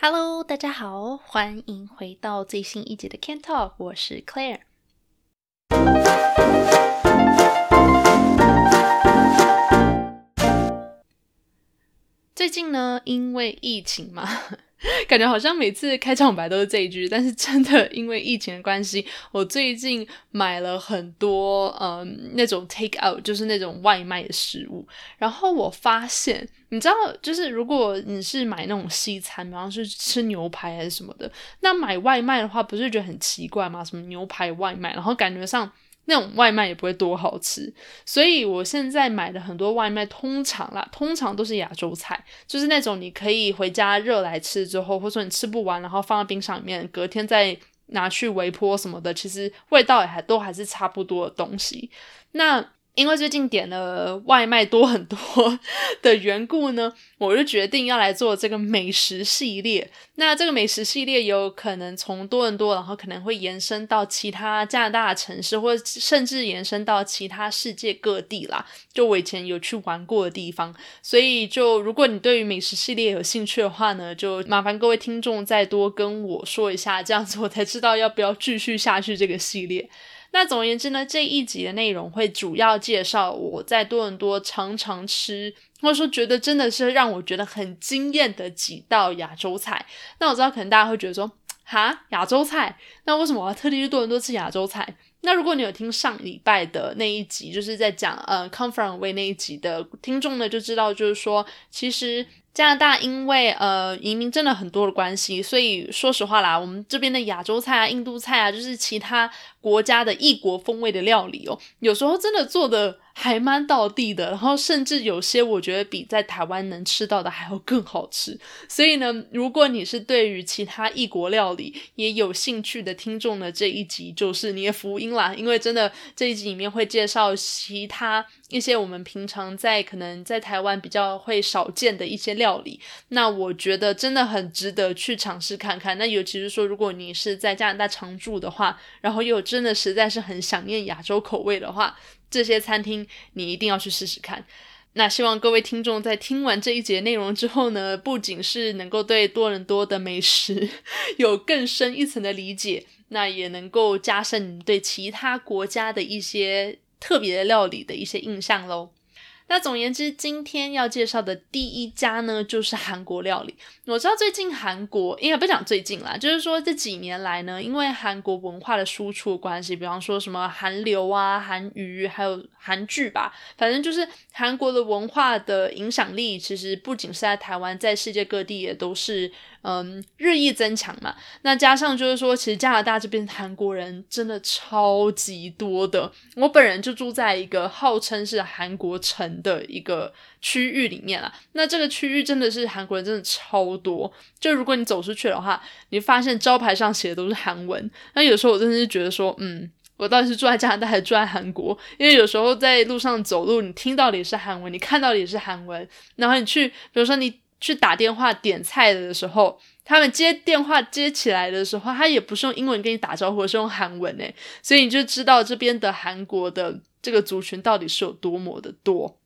Hello，大家好，欢迎回到最新一集的 Can Talk，我是 Claire。最近呢，因为疫情嘛。感觉好像每次开场白都是这一句，但是真的因为疫情的关系，我最近买了很多嗯那种 take out，就是那种外卖的食物。然后我发现，你知道，就是如果你是买那种西餐，比方是吃牛排还是什么的，那买外卖的话，不是觉得很奇怪吗？什么牛排外卖，然后感觉上。那种外卖也不会多好吃，所以我现在买的很多外卖，通常啦，通常都是亚洲菜，就是那种你可以回家热来吃之后，或者说你吃不完，然后放在冰箱里面，隔天再拿去微波什么的，其实味道也还都还是差不多的东西。那因为最近点了外卖多很多的缘故呢，我就决定要来做这个美食系列。那这个美食系列有可能从多伦多，然后可能会延伸到其他加拿大城市，或甚至延伸到其他世界各地啦。就我以前有去玩过的地方，所以就如果你对于美食系列有兴趣的话呢，就麻烦各位听众再多跟我说一下，这样子我才知道要不要继续下去这个系列。那总而言之呢，这一集的内容会主要介绍我在多伦多常常吃，或者说觉得真的是让我觉得很惊艳的几道亚洲菜。那我知道可能大家会觉得说，哈，亚洲菜，那为什么我要特地去多伦多吃亚洲菜？那如果你有听上礼拜的那一集，就是在讲呃 come from away 那一集的听众呢，就知道就是说，其实。加拿大因为呃移民真的很多的关系，所以说实话啦，我们这边的亚洲菜啊、印度菜啊，就是其他国家的异国风味的料理哦，有时候真的做的。还蛮到地的，然后甚至有些我觉得比在台湾能吃到的还要更好吃。所以呢，如果你是对于其他异国料理也有兴趣的听众呢，这一集就是你的福音啦。因为真的这一集里面会介绍其他一些我们平常在可能在台湾比较会少见的一些料理，那我觉得真的很值得去尝试看看。那尤其是说，如果你是在加拿大常住的话，然后又真的实在是很想念亚洲口味的话。这些餐厅你一定要去试试看。那希望各位听众在听完这一节内容之后呢，不仅是能够对多伦多的美食 有更深一层的理解，那也能够加深你对其他国家的一些特别料理的一些印象喽。那总言之，今天要介绍的第一家呢，就是韩国料理。我知道最近韩国，应该不讲最近啦，就是说这几年来呢，因为韩国文化的输出关系，比方说什么韩流啊、韩娱，还有韩剧吧，反正就是韩国的文化的影响力，其实不仅是在台湾，在世界各地也都是。嗯，日益增强嘛，那加上就是说，其实加拿大这边韩国人真的超级多的。我本人就住在一个号称是韩国城的一个区域里面了。那这个区域真的是韩国人真的超多。就如果你走出去的话，你发现招牌上写的都是韩文。那有时候我真的是觉得说，嗯，我到底是住在加拿大还是住在韩国？因为有时候在路上走路，你听到的也是韩文，你看到的也是韩文。然后你去，比如说你。去打电话点菜的时候，他们接电话接起来的时候，他也不是用英文跟你打招呼，是用韩文诶，所以你就知道这边的韩国的这个族群到底是有多么的多。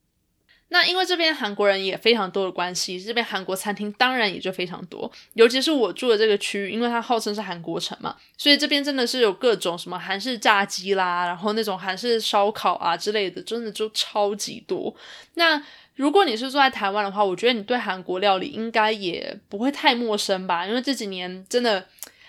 那因为这边韩国人也非常多的关系，这边韩国餐厅当然也就非常多。尤其是我住的这个区域，因为它号称是韩国城嘛，所以这边真的是有各种什么韩式炸鸡啦，然后那种韩式烧烤啊之类的，真的就超级多。那如果你是住在台湾的话，我觉得你对韩国料理应该也不会太陌生吧？因为这几年真的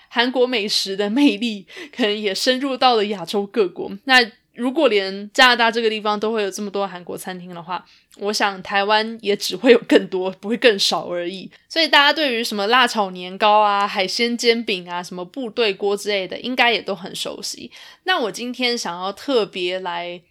韩国美食的魅力可能也深入到了亚洲各国。那如果连加拿大这个地方都会有这么多韩国餐厅的话，我想台湾也只会有更多，不会更少而已。所以大家对于什么辣炒年糕啊、海鲜煎饼啊、什么部队锅之类的，应该也都很熟悉。那我今天想要特别来。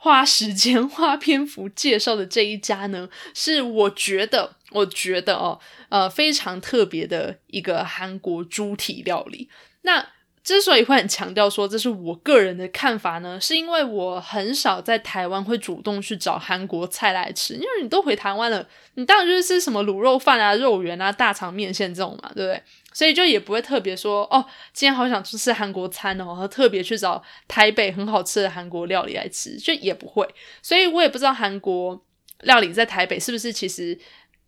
花时间、花篇幅介绍的这一家呢，是我觉得，我觉得哦，呃，非常特别的一个韩国猪蹄料理。那之所以会很强调说这是我个人的看法呢，是因为我很少在台湾会主动去找韩国菜来吃，因为你都回台湾了，你当然就是吃什么卤肉饭啊、肉圆啊、大肠面线这种嘛，对不对？所以就也不会特别说哦，今天好想吃吃韩国餐哦，然后特别去找台北很好吃的韩国料理来吃，就也不会。所以我也不知道韩国料理在台北是不是其实。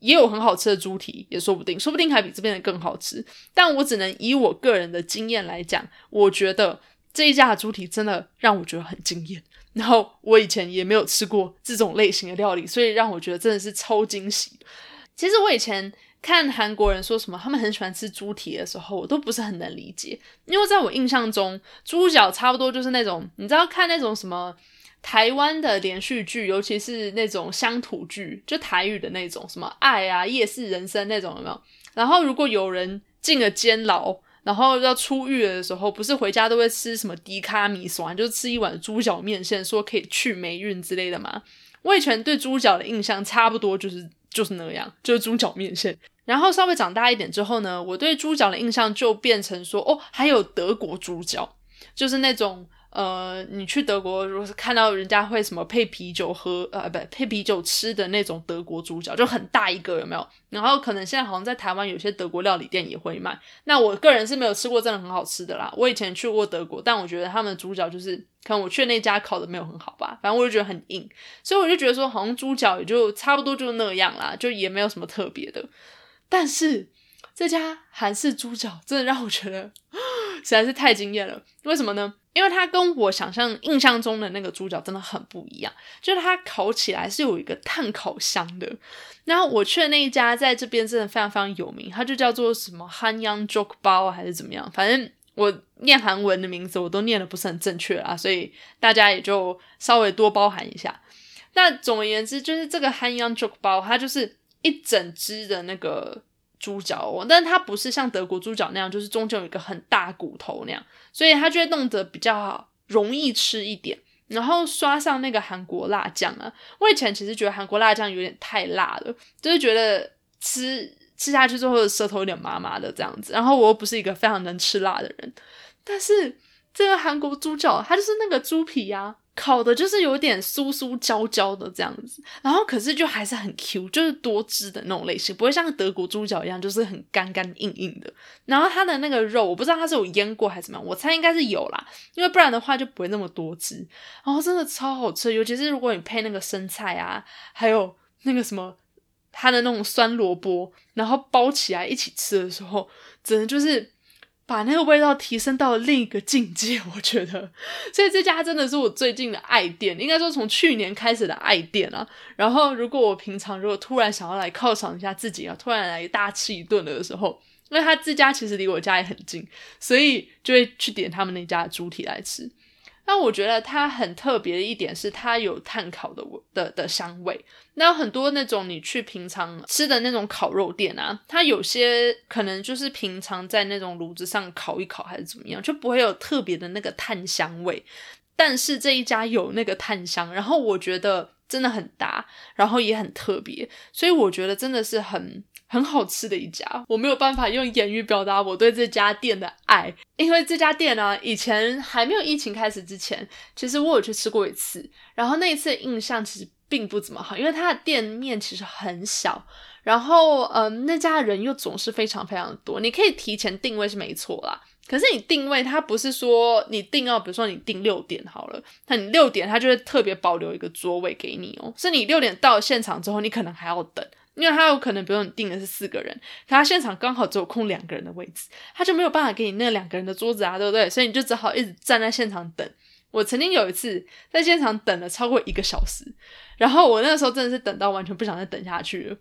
也有很好吃的猪蹄，也说不定，说不定还比这边的更好吃。但我只能以我个人的经验来讲，我觉得这一家的猪蹄真的让我觉得很惊艳。然后我以前也没有吃过这种类型的料理，所以让我觉得真的是超惊喜。其实我以前看韩国人说什么他们很喜欢吃猪蹄的时候，我都不是很能理解，因为在我印象中，猪脚差不多就是那种你知道看那种什么。台湾的连续剧，尤其是那种乡土剧，就台语的那种，什么爱啊、夜市人生那种，有没有？然后如果有人进了监牢，然后要出狱的时候，不是回家都会吃什么迪卡米酸，就是吃一碗猪脚面线，说可以去霉运之类的吗？我以前对猪脚的印象差不多就是就是那样，就是猪脚面线。然后稍微长大一点之后呢，我对猪脚的印象就变成说，哦，还有德国猪脚，就是那种。呃，你去德国，如果是看到人家会什么配啤酒喝，呃，不配啤酒吃的那种德国猪脚，就很大一个，有没有？然后可能现在好像在台湾有些德国料理店也会卖。那我个人是没有吃过，真的很好吃的啦。我以前去过德国，但我觉得他们的猪脚就是，可能我去那家烤的没有很好吧，反正我就觉得很硬，所以我就觉得说，好像猪脚也就差不多就那样啦，就也没有什么特别的。但是这家韩式猪脚真的让我觉得 实在是太惊艳了，为什么呢？因为它跟我想象、印象中的那个猪脚真的很不一样，就是它烤起来是有一个炭烤香的。然后我去的那一家在这边真的非常非常有名，它就叫做什么汉阳 joke 包还是怎么样，反正我念韩文的名字我都念的不是很正确啊，所以大家也就稍微多包涵一下。那总而言之，就是这个汉阳 joke 包，它就是一整只的那个。猪脚哦，但它不是像德国猪脚那样，就是中间有一个很大骨头那样，所以它就会弄得比较容易吃一点。然后刷上那个韩国辣酱啊，我以前其实觉得韩国辣酱有点太辣了，就是觉得吃吃下去之后舌头有点麻麻的这样子。然后我又不是一个非常能吃辣的人，但是这个韩国猪脚，它就是那个猪皮呀。烤的就是有点酥酥焦焦的这样子，然后可是就还是很 Q，就是多汁的那种类型，不会像德国猪脚一样就是很干干硬硬的。然后它的那个肉，我不知道它是有腌过还是怎么样，我猜应该是有啦，因为不然的话就不会那么多汁。然后真的超好吃，尤其是如果你配那个生菜啊，还有那个什么它的那种酸萝卜，然后包起来一起吃的时候，真的就是。把那个味道提升到了另一个境界，我觉得，所以这家真的是我最近的爱店，应该说从去年开始的爱店啊。然后，如果我平常如果突然想要来犒赏一下自己啊，突然来大吃一顿的时候，因为他这家其实离我家也很近，所以就会去点他们那家的猪蹄来吃。那我觉得它很特别的一点是，它有炭烤的的的香味。那很多那种你去平常吃的那种烤肉店啊，它有些可能就是平常在那种炉子上烤一烤还是怎么样，就不会有特别的那个炭香味。但是这一家有那个炭香，然后我觉得真的很搭，然后也很特别，所以我觉得真的是很。很好吃的一家，我没有办法用言语表达我对这家店的爱，因为这家店呢，以前还没有疫情开始之前，其实我有去吃过一次，然后那一次印象其实并不怎么好，因为它的店面其实很小，然后嗯，那家人又总是非常非常多，你可以提前定位是没错啦，可是你定位它不是说你定要，比如说你定六点好了，那你六点它就会特别保留一个座位给你哦，是你六点到现场之后，你可能还要等。因为他有可能，比如你订的是四个人，可他现场刚好只有空两个人的位置，他就没有办法给你那两个人的桌子啊，对不对？所以你就只好一直站在现场等。我曾经有一次在现场等了超过一个小时，然后我那个时候真的是等到完全不想再等下去了。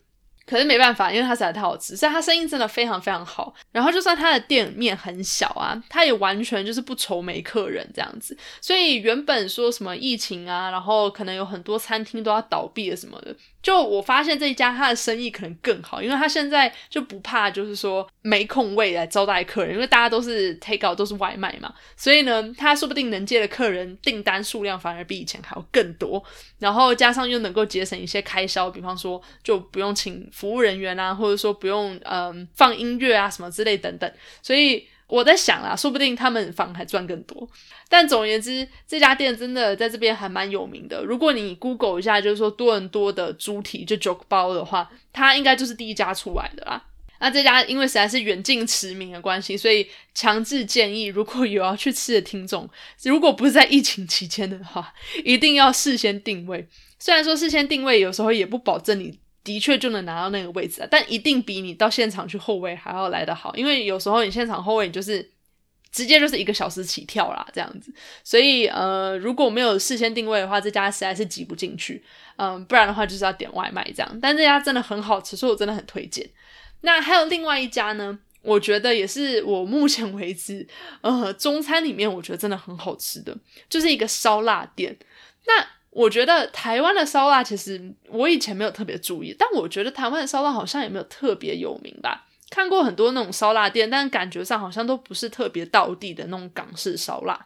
可是没办法，因为它实在太好吃，所以它生意真的非常非常好。然后就算它的店面很小啊，它也完全就是不愁没客人这样子。所以原本说什么疫情啊，然后可能有很多餐厅都要倒闭了什么的。就我发现这一家他的生意可能更好，因为他现在就不怕，就是说没空位来招待客人，因为大家都是 take out 都是外卖嘛，所以呢，他说不定能接的客人订单数量反而比以前还要更多，然后加上又能够节省一些开销，比方说就不用请服务人员啊，或者说不用嗯放音乐啊什么之类等等，所以。我在想啦，说不定他们反而还赚更多。但总而言之，这家店真的在这边还蛮有名的。如果你 Google 一下，就是说多伦多的猪蹄就 Joke 包的话，它应该就是第一家出来的啦。那这家因为实在是远近驰名的关系，所以强制建议，如果有要去吃的听众，如果不是在疫情期间的话，一定要事先定位。虽然说事先定位有时候也不保证你。的确就能拿到那个位置啊，但一定比你到现场去后位还要来得好，因为有时候你现场后位你就是直接就是一个小时起跳啦，这样子。所以呃，如果没有事先定位的话，这家实在是挤不进去。嗯，不然的话就是要点外卖这样。但这家真的很好吃，所以我真的很推荐。那还有另外一家呢，我觉得也是我目前为止呃中餐里面我觉得真的很好吃的，就是一个烧腊店。那我觉得台湾的烧腊其实我以前没有特别注意，但我觉得台湾的烧腊好像也没有特别有名吧。看过很多那种烧腊店，但感觉上好像都不是特别道地的那种港式烧腊。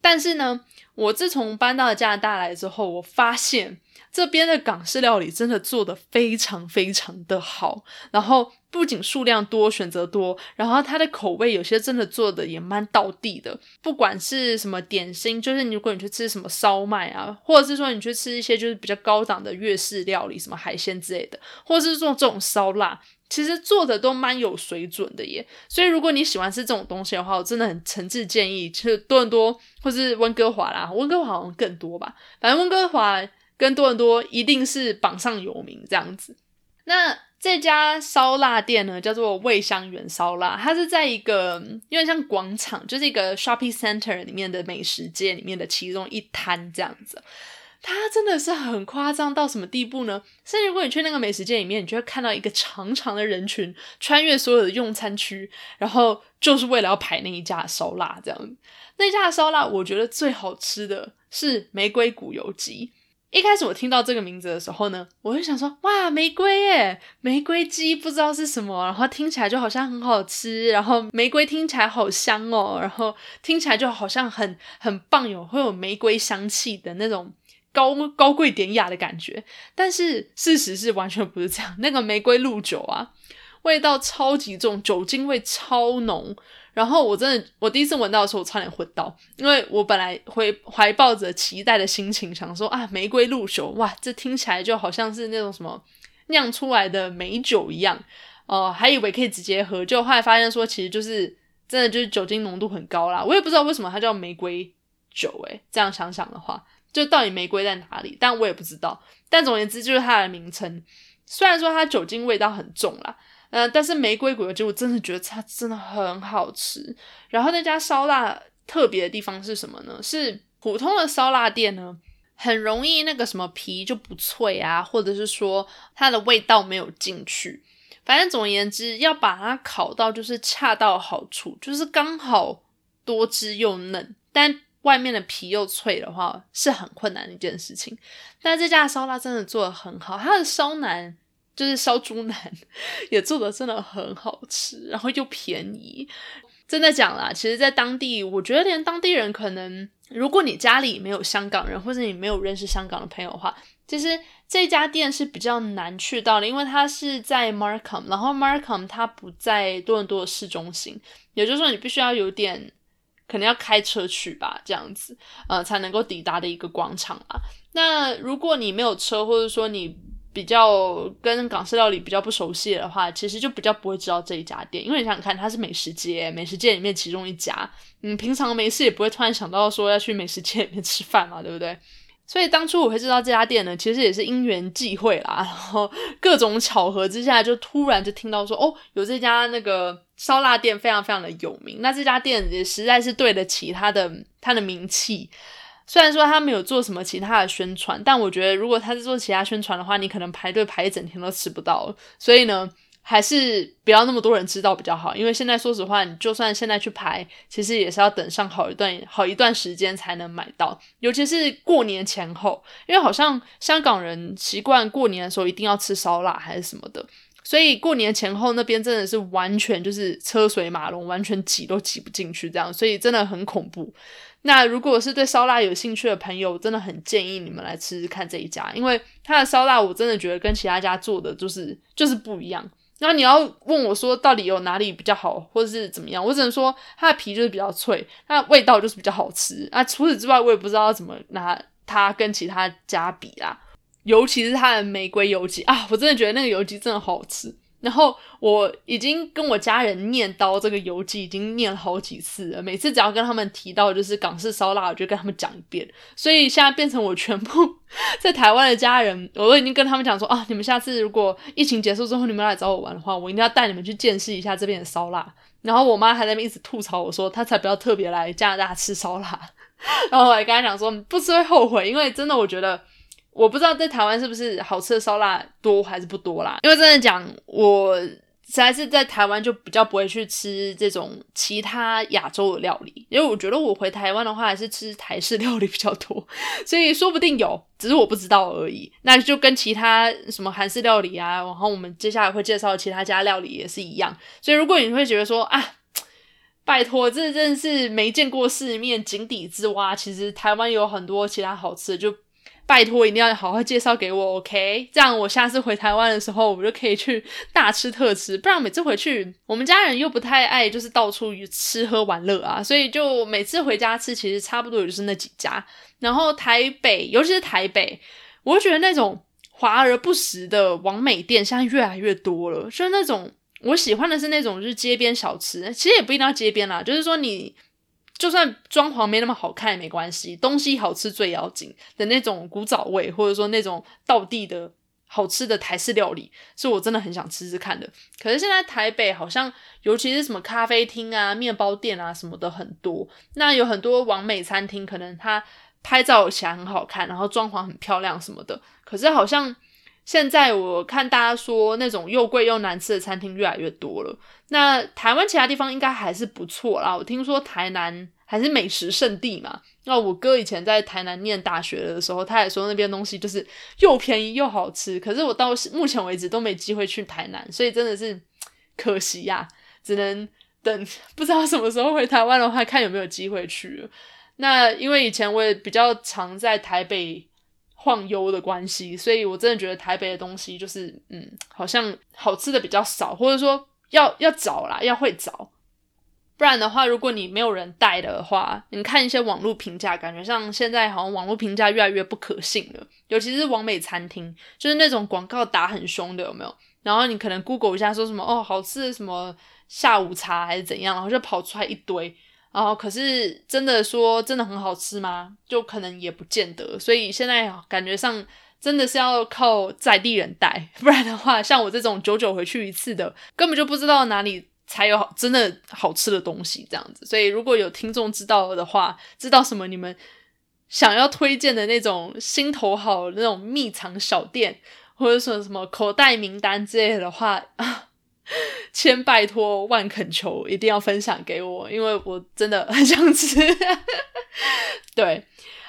但是呢，我自从搬到了加拿大来之后，我发现。这边的港式料理真的做的非常非常的好，然后不仅数量多、选择多，然后它的口味有些真的做的也蛮到地的。不管是什么点心，就是如果你去吃什么烧麦啊，或者是说你去吃一些就是比较高档的粤式料理，什么海鲜之类的，或者是做这种烧腊，其实做的都蛮有水准的耶。所以如果你喜欢吃这种东西的话，我真的很诚挚建议，其实多伦多或是温哥华啦，温哥华好像更多吧，反正温哥华。跟多伦多一定是榜上有名这样子。那这家烧腊店呢，叫做味香园烧腊，它是在一个有点像广场，就是一个 shopping center 里面的美食街里面的其中一摊这样子。它真的是很夸张到什么地步呢？甚至如果你去那个美食街里面，你就会看到一个长长的人群穿越所有的用餐区，然后就是为了要排那一家烧腊这样。那家烧腊我觉得最好吃的是玫瑰骨油鸡。一开始我听到这个名字的时候呢，我就想说，哇，玫瑰耶，玫瑰鸡不知道是什么，然后听起来就好像很好吃，然后玫瑰听起来好香哦，然后听起来就好像很很棒，有会有玫瑰香气的那种高高贵典雅的感觉。但是事实是完全不是这样，那个玫瑰露酒啊，味道超级重，酒精味超浓。然后我真的，我第一次闻到的时候，我差点昏倒，因为我本来会怀抱着期待的心情，想说啊，玫瑰露酒，哇，这听起来就好像是那种什么酿出来的美酒一样，哦，还以为可以直接喝，就后来发现说，其实就是真的就是酒精浓度很高啦。我也不知道为什么它叫玫瑰酒，诶，这样想想的话，就到底玫瑰在哪里？但我也不知道。但总而言之，就是它的名称，虽然说它酒精味道很重啦。嗯，但是玫瑰果酒我真的觉得它真的很好吃。然后那家烧腊特别的地方是什么呢？是普通的烧腊店呢，很容易那个什么皮就不脆啊，或者是说它的味道没有进去。反正总而言之，要把它烤到就是恰到好处，就是刚好多汁又嫩，但外面的皮又脆的话，是很困难的一件事情。但这家烧腊真的做的很好，它的烧腩。就是烧猪腩也做的真的很好吃，然后又便宜。真的讲啦，其实，在当地，我觉得连当地人可能，如果你家里没有香港人，或者你没有认识香港的朋友的话，其实这家店是比较难去到的，因为它是在 Markham，然后 Markham 它不在多伦多的市中心，也就是说，你必须要有点可能要开车去吧，这样子，呃，才能够抵达的一个广场啊。那如果你没有车，或者说你比较跟港式料理比较不熟悉的话，其实就比较不会知道这一家店，因为你想想看，它是美食街，美食街里面其中一家，嗯，平常没事也不会突然想到说要去美食街里面吃饭嘛，对不对？所以当初我会知道这家店呢，其实也是因缘际会啦，然后各种巧合之下，就突然就听到说，哦，有这家那个烧腊店非常非常的有名，那这家店也实在是对得起它的它的名气。虽然说他没有做什么其他的宣传，但我觉得如果他是做其他宣传的话，你可能排队排一整天都吃不到。所以呢，还是不要那么多人知道比较好。因为现在说实话，你就算现在去排，其实也是要等上好一段好一段时间才能买到。尤其是过年前后，因为好像香港人习惯过年的时候一定要吃烧腊还是什么的，所以过年前后那边真的是完全就是车水马龙，完全挤都挤不进去这样，所以真的很恐怖。那如果是对烧腊有兴趣的朋友，真的很建议你们来吃吃看这一家，因为它的烧腊我真的觉得跟其他家做的就是就是不一样。然后你要问我说到底有哪里比较好，或者是怎么样，我只能说它的皮就是比较脆，它的味道就是比较好吃啊。除此之外，我也不知道怎么拿它跟其他家比啦。尤其是它的玫瑰油鸡啊，我真的觉得那个油鸡真的好吃。然后我已经跟我家人念叨这个游记，已经念了好几次了。每次只要跟他们提到就是港式烧腊，我就跟他们讲一遍。所以现在变成我全部在台湾的家人，我都已经跟他们讲说啊，你们下次如果疫情结束之后你们来找我玩的话，我一定要带你们去见识一下这边的烧腊。然后我妈还在那边一直吐槽我说，她才不要特别来加拿大吃烧腊。然后我还跟她讲说，不吃会后悔，因为真的我觉得。我不知道在台湾是不是好吃的烧腊多还是不多啦，因为真的讲，我实在是在台湾就比较不会去吃这种其他亚洲的料理，因为我觉得我回台湾的话还是吃台式料理比较多，所以说不定有，只是我不知道而已。那就跟其他什么韩式料理啊，然后我们接下来会介绍其他家料理也是一样。所以如果你会觉得说啊，拜托，这真是没见过世面，井底之蛙，其实台湾有很多其他好吃的就。拜托，一定要好好介绍给我，OK？这样我下次回台湾的时候，我就可以去大吃特吃。不然每次回去，我们家人又不太爱，就是到处吃喝玩乐啊，所以就每次回家吃，其实差不多也就是那几家。然后台北，尤其是台北，我觉得那种华而不实的网美店现在越来越多了。就是那种我喜欢的是那种，就是街边小吃，其实也不一定要街边啦，就是说你。就算装潢没那么好看也没关系，东西好吃最要紧的那种古早味，或者说那种道地的好吃的台式料理，是我真的很想吃吃看的。可是现在台北好像，尤其是什么咖啡厅啊、面包店啊什么的很多，那有很多完美餐厅，可能它拍照起来很好看，然后装潢很漂亮什么的。可是好像现在我看大家说，那种又贵又难吃的餐厅越来越多了。那台湾其他地方应该还是不错啦。我听说台南还是美食圣地嘛。那我哥以前在台南念大学的时候，他也说那边东西就是又便宜又好吃。可是我到目前为止都没机会去台南，所以真的是可惜呀，只能等 不知道什么时候回台湾的话，看有没有机会去。那因为以前我也比较常在台北晃悠的关系，所以我真的觉得台北的东西就是嗯，好像好吃的比较少，或者说。要要找啦，要会找，不然的话，如果你没有人带的话，你看一些网络评价，感觉像现在好像网络评价越来越不可信了，尤其是网美餐厅，就是那种广告打很凶的，有没有？然后你可能 Google 一下，说什么哦，好吃的什么下午茶还是怎样，然后就跑出来一堆，然后可是真的说真的很好吃吗？就可能也不见得，所以现在感觉上。真的是要靠在地人带，不然的话，像我这种久久回去一次的，根本就不知道哪里才有真的好吃的东西这样子。所以如果有听众知道的话，知道什么你们想要推荐的那种心头好那种秘藏小店，或者说什么口袋名单之类的话啊，千拜托万恳求，一定要分享给我，因为我真的很想吃。对。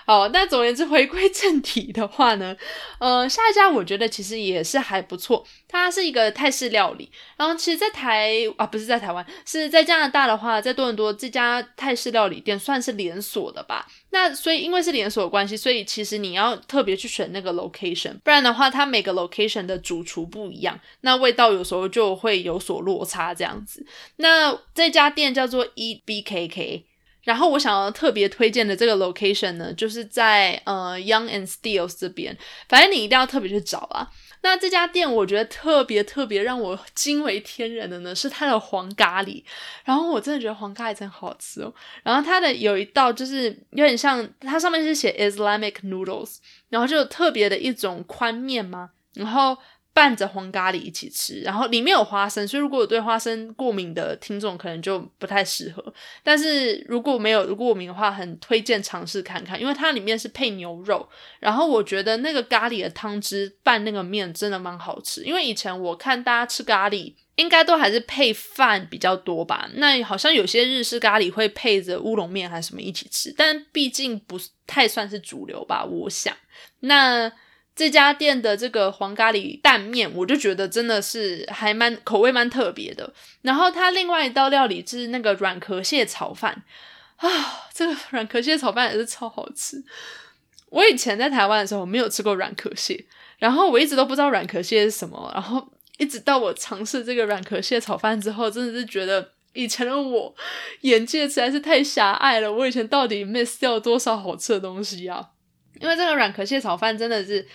好，那总而言之，回归正题的话呢，呃，下一家我觉得其实也是还不错，它是一个泰式料理。然后其实，在台啊，不是在台湾，是在加拿大的话，在多伦多这家泰式料理店算是连锁的吧。那所以因为是连锁的关系，所以其实你要特别去选那个 location，不然的话，它每个 location 的主厨不一样，那味道有时候就会有所落差这样子。那这家店叫做 E B K K。然后我想要特别推荐的这个 location 呢，就是在呃 Young and Steels 这边，反正你一定要特别去找啊。那这家店我觉得特别特别让我惊为天人的呢，是它的黄咖喱。然后我真的觉得黄咖喱真好吃哦。然后它的有一道就是有点像，它上面是写 Islamic noodles，然后就特别的一种宽面嘛，然后。拌着黄咖喱一起吃，然后里面有花生，所以如果有对花生过敏的听众，可能就不太适合。但是如果没有如果过敏的话，很推荐尝试看看，因为它里面是配牛肉。然后我觉得那个咖喱的汤汁拌那个面真的蛮好吃。因为以前我看大家吃咖喱，应该都还是配饭比较多吧。那好像有些日式咖喱会配着乌龙面还是什么一起吃，但毕竟不太算是主流吧。我想那。这家店的这个黄咖喱蛋面，我就觉得真的是还蛮口味蛮特别的。然后它另外一道料理是那个软壳蟹炒饭啊，这个软壳蟹炒饭也是超好吃。我以前在台湾的时候没有吃过软壳蟹，然后我一直都不知道软壳蟹是什么。然后一直到我尝试这个软壳蟹炒饭之后，真的是觉得以前的我眼界实在是太狭隘了。我以前到底 miss 掉多少好吃的东西啊？因为这个软壳蟹炒饭真的是。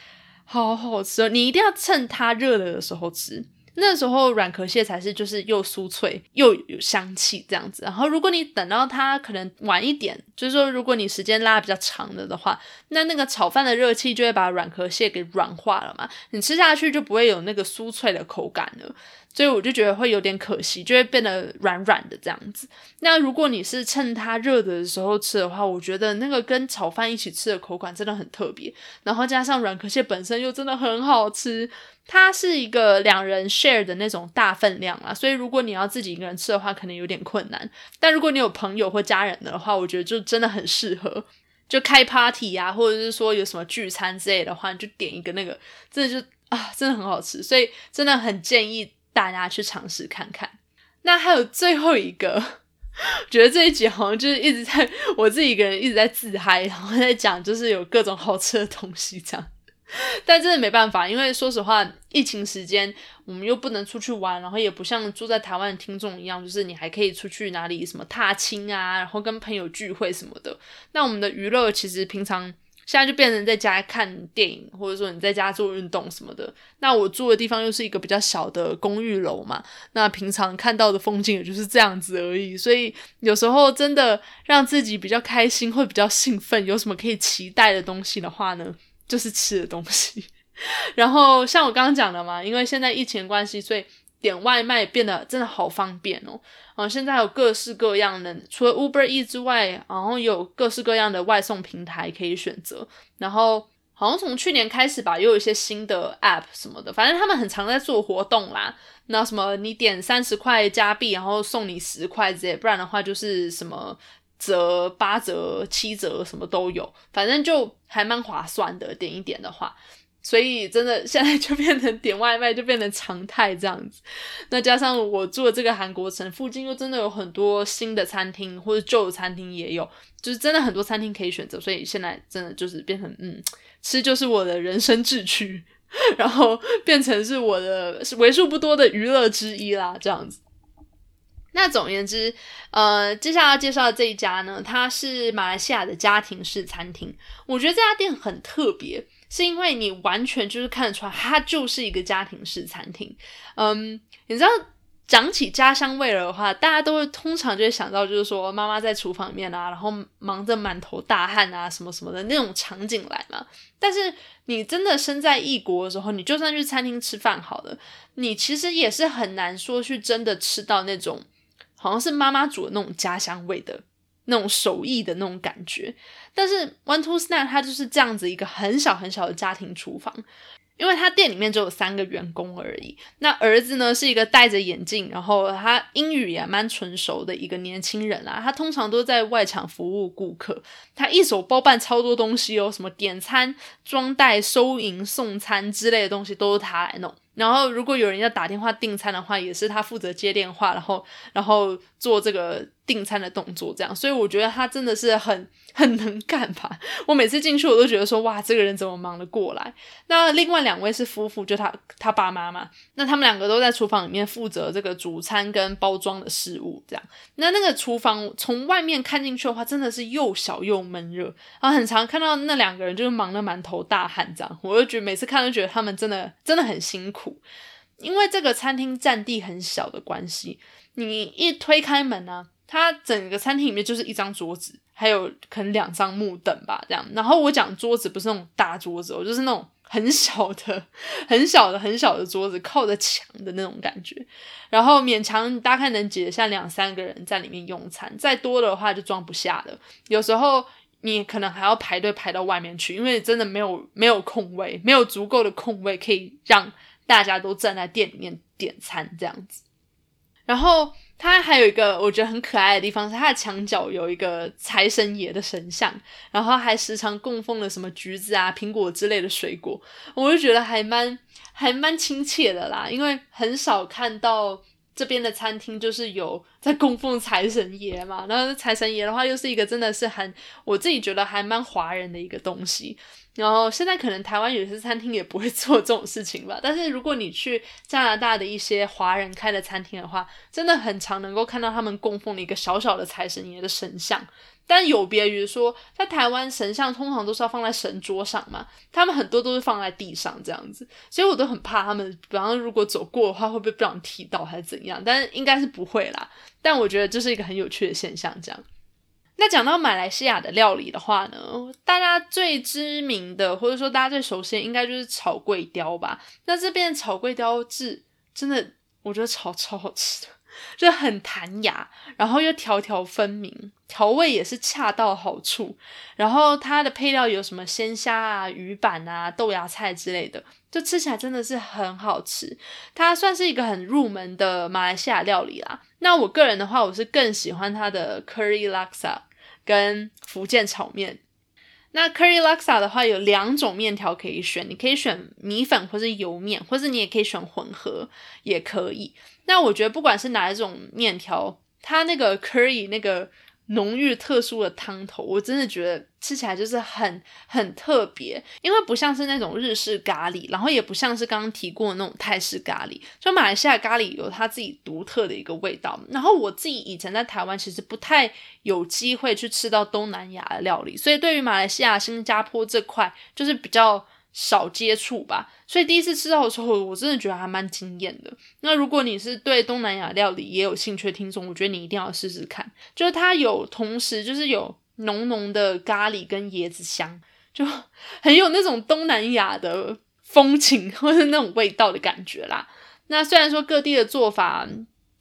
好好吃哦！你一定要趁它热了的时候吃，那时候软壳蟹才是就是又酥脆又有香气这样子。然后如果你等到它可能晚一点，就是说如果你时间拉比较长了的话，那那个炒饭的热气就会把软壳蟹给软化了嘛，你吃下去就不会有那个酥脆的口感了。所以我就觉得会有点可惜，就会变得软软的这样子。那如果你是趁它热的时候吃的话，我觉得那个跟炒饭一起吃的口感真的很特别。然后加上软壳蟹本身又真的很好吃。它是一个两人 share 的那种大分量啊，所以如果你要自己一个人吃的话，可能有点困难。但如果你有朋友或家人的话，我觉得就真的很适合，就开 party 啊，或者是说有什么聚餐之类的话，你就点一个那个，真的就啊，真的很好吃，所以真的很建议大家去尝试看看。那还有最后一个，觉得这一集好像就是一直在我自己一个人一直在自嗨，然后在讲就是有各种好吃的东西这样。但真的没办法，因为说实话，疫情时间我们又不能出去玩，然后也不像住在台湾的听众一样，就是你还可以出去哪里什么踏青啊，然后跟朋友聚会什么的。那我们的娱乐其实平常现在就变成在家看电影，或者说你在家做运动什么的。那我住的地方又是一个比较小的公寓楼嘛，那平常看到的风景也就是这样子而已。所以有时候真的让自己比较开心，会比较兴奋，有什么可以期待的东西的话呢？就是吃的东西，然后像我刚刚讲的嘛，因为现在疫情关系，所以点外卖变得真的好方便哦。啊，现在有各式各样的，除了 Uber E 之外，然后有各式各样的外送平台可以选择。然后好像从去年开始吧，又有一些新的 App 什么的，反正他们很常在做活动啦。那什么，你点三十块加币，然后送你十块之类，不然的话就是什么。折八折、七折什么都有，反正就还蛮划算的。点一点的话，所以真的现在就变成点外卖就变成常态这样子。那加上我住的这个韩国城附近又真的有很多新的餐厅或者旧的餐厅也有，就是真的很多餐厅可以选择。所以现在真的就是变成嗯，吃就是我的人生志趣，然后变成是我的为数不多的娱乐之一啦，这样子。那总而言之，呃，接下来要介绍的这一家呢，它是马来西亚的家庭式餐厅。我觉得这家店很特别，是因为你完全就是看得出来，它就是一个家庭式餐厅。嗯，你知道讲起家乡味的话，大家都会通常就会想到，就是说妈妈在厨房里面啊，然后忙着满头大汗啊，什么什么的那种场景来嘛。但是你真的身在异国的时候，你就算去餐厅吃饭好了，你其实也是很难说去真的吃到那种。好像是妈妈煮的那种家乡味的那种手艺的那种感觉，但是 One Two Snack 它就是这样子一个很小很小的家庭厨房。因为他店里面只有三个员工而已，那儿子呢是一个戴着眼镜，然后他英语也蛮纯熟的一个年轻人啦。他通常都在外场服务顾客，他一手包办超多东西哦，什么点餐、装袋、收银、送餐之类的东西都是他来弄。然后如果有人要打电话订餐的话，也是他负责接电话，然后然后做这个订餐的动作，这样。所以我觉得他真的是很很能干吧。我每次进去我都觉得说，哇，这个人怎么忙得过来？那另外。两位是夫妇，就他他爸妈嘛，那他们两个都在厨房里面负责这个主餐跟包装的事物，这样。那那个厨房从外面看进去的话，真的是又小又闷热，然后很常看到那两个人就是忙得满头大汗这样。我就觉得每次看都觉得他们真的真的很辛苦，因为这个餐厅占地很小的关系，你一推开门呢，它整个餐厅里面就是一张桌子，还有可能两张木凳吧，这样。然后我讲桌子不是那种大桌子，我就是那种。很小的、很小的、很小的桌子，靠着墙的那种感觉，然后勉强大概能挤得下两三个人在里面用餐，再多的话就装不下了。有时候你可能还要排队排到外面去，因为真的没有没有空位，没有足够的空位可以让大家都站在店里面点餐这样子。然后。它还有一个我觉得很可爱的地方，是它的墙角有一个财神爷的神像，然后还时常供奉了什么橘子啊、苹果之类的水果，我就觉得还蛮还蛮亲切的啦。因为很少看到这边的餐厅就是有在供奉财神爷嘛，然后财神爷的话又是一个真的是很我自己觉得还蛮华人的一个东西。然后现在可能台湾有些餐厅也不会 做这种事情吧，但是如果你去加拿大的一些华人开的餐厅的话，真的很常能够看到他们供奉了一个小小的财神爷的神像，但有别于说，在台湾神像通常都是要放在神桌上嘛，他们很多都是放在地上这样子，所以我都很怕他们，比方如果走过的话，会不会被人踢到还是怎样？但是应该是不会啦。但我觉得这是一个很有趣的现象，这样。那讲到马来西亚的料理的话呢，大家最知名的或者说大家最熟悉，应该就是炒桂雕吧。那这边的炒桂雕是真的，我觉得炒超好吃的。就很弹牙，然后又条条分明，调味也是恰到好处。然后它的配料有什么鲜虾啊、鱼板啊、豆芽菜之类的，就吃起来真的是很好吃。它算是一个很入门的马来西亚料理啦。那我个人的话，我是更喜欢它的 curry laksa 跟福建炒面。那 curry laksa 的话有两种面条可以选，你可以选米粉或是油面，或是你也可以选混合，也可以。那我觉得不管是哪一种面条，它那个 curry 那个。浓郁特殊的汤头，我真的觉得吃起来就是很很特别，因为不像是那种日式咖喱，然后也不像是刚刚提过的那种泰式咖喱，就马来西亚咖喱有它自己独特的一个味道。然后我自己以前在台湾其实不太有机会去吃到东南亚的料理，所以对于马来西亚、新加坡这块就是比较。少接触吧，所以第一次吃到的时候，我真的觉得还蛮惊艳的。那如果你是对东南亚料理也有兴趣的听众，我觉得你一定要试试看。就是它有同时就是有浓浓的咖喱跟椰子香，就 很有那种东南亚的风情或者那种味道的感觉啦。那虽然说各地的做法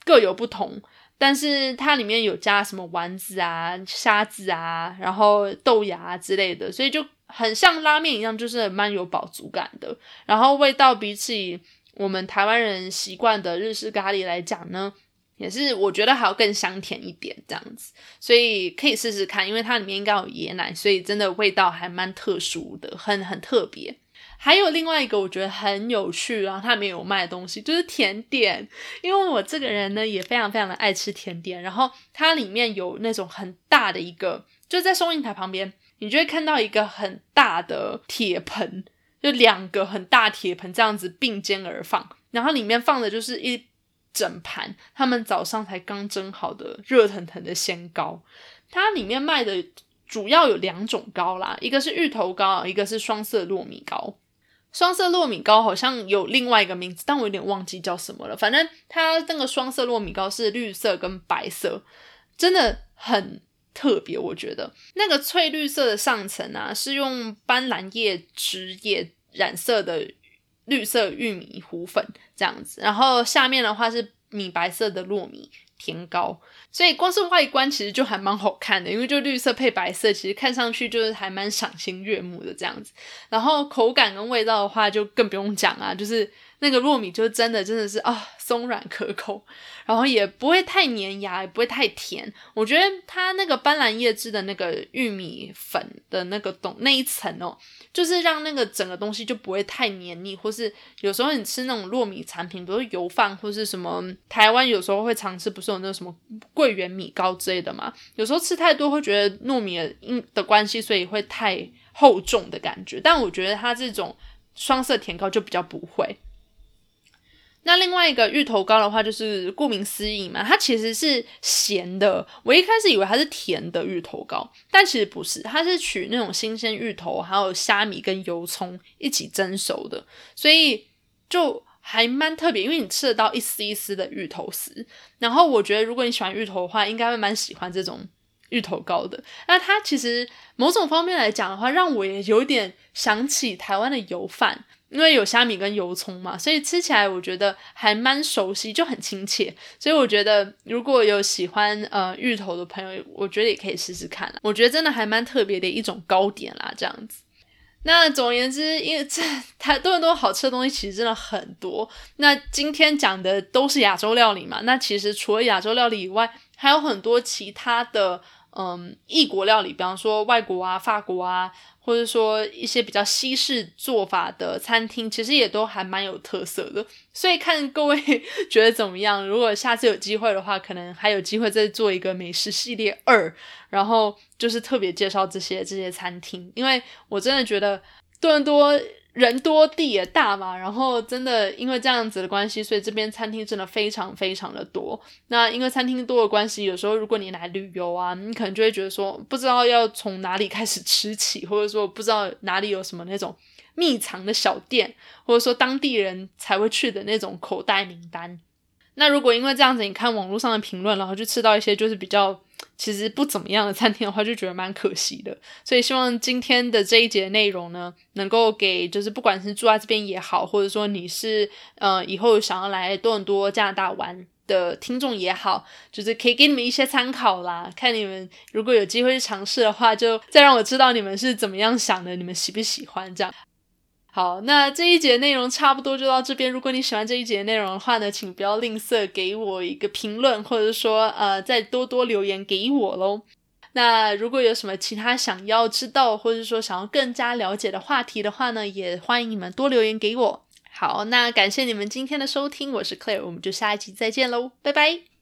各有不同。但是它里面有加什么丸子啊、虾子啊，然后豆芽之类的，所以就很像拉面一样，就是蛮有饱足感的。然后味道比起我们台湾人习惯的日式咖喱来讲呢，也是我觉得还要更香甜一点这样子，所以可以试试看，因为它里面应该有椰奶，所以真的味道还蛮特殊的，很很特别。还有另外一个我觉得很有趣，然后它里面有卖的东西就是甜点，因为我这个人呢也非常非常的爱吃甜点，然后它里面有那种很大的一个，就在收银台旁边，你就会看到一个很大的铁盆，就两个很大铁盆这样子并肩而放，然后里面放的就是一整盘他们早上才刚蒸好的热腾腾的鲜糕，它里面卖的主要有两种糕啦，一个是芋头糕，一个是双色糯米糕。双色糯米糕好像有另外一个名字，但我有点忘记叫什么了。反正它那个双色糯米糕是绿色跟白色，真的很特别。我觉得那个翠绿色的上层啊，是用斑斓叶汁液染色的绿色玉米糊粉这样子，然后下面的话是米白色的糯米。甜糕，所以光是外观其实就还蛮好看的，因为就绿色配白色，其实看上去就是还蛮赏心悦目的这样子。然后口感跟味道的话，就更不用讲啊，就是那个糯米就真的真的是啊松软可口，然后也不会太粘牙，也不会太甜。我觉得它那个斑斓叶汁的那个玉米粉的那个东那一层哦。就是让那个整个东西就不会太黏腻，或是有时候你吃那种糯米产品，比如油饭或是什么，台湾有时候会常吃，不是有那个什么桂圆米糕之类的嘛？有时候吃太多会觉得糯米的因的关系，所以会太厚重的感觉。但我觉得它这种双色甜糕就比较不会。那另外一个芋头糕的话，就是顾名思义嘛，它其实是咸的。我一开始以为它是甜的芋头糕，但其实不是，它是取那种新鲜芋头，还有虾米跟油葱一起蒸熟的，所以就还蛮特别。因为你吃得到一丝一丝的芋头丝，然后我觉得如果你喜欢芋头的话，应该会蛮喜欢这种芋头糕的。那它其实某种方面来讲的话，让我也有点想起台湾的油饭。因为有虾米跟油葱嘛，所以吃起来我觉得还蛮熟悉，就很亲切。所以我觉得如果有喜欢呃芋头的朋友，我觉得也可以试试看。我觉得真的还蛮特别的一种糕点啦，这样子。那总而言之，因为这太多很多好吃的东西，其实真的很多。那今天讲的都是亚洲料理嘛，那其实除了亚洲料理以外，还有很多其他的嗯异国料理，比方说外国啊、法国啊。或者说一些比较西式做法的餐厅，其实也都还蛮有特色的，所以看各位 觉得怎么样？如果下次有机会的话，可能还有机会再做一个美食系列二，然后就是特别介绍这些这些餐厅，因为我真的觉得多伦多人多地也大嘛，然后真的因为这样子的关系，所以这边餐厅真的非常非常的多。那因为餐厅多的关系，有时候如果你来旅游啊，你可能就会觉得说，不知道要从哪里开始吃起，或者说不知道哪里有什么那种秘藏的小店，或者说当地人才会去的那种口袋名单。那如果因为这样子，你看网络上的评论，然后就吃到一些就是比较。其实不怎么样的餐厅的话，就觉得蛮可惜的。所以希望今天的这一节内容呢，能够给就是不管是住在这边也好，或者说你是呃以后想要来多伦多加拿大玩的听众也好，就是可以给你们一些参考啦。看你们如果有机会去尝试的话，就再让我知道你们是怎么样想的，你们喜不喜欢这样。好，那这一节内容差不多就到这边。如果你喜欢这一节内容的话呢，请不要吝啬给我一个评论，或者说呃，再多多留言给我喽。那如果有什么其他想要知道，或者说想要更加了解的话题的话呢，也欢迎你们多留言给我。好，那感谢你们今天的收听，我是 Claire，我们就下一集再见喽，拜拜。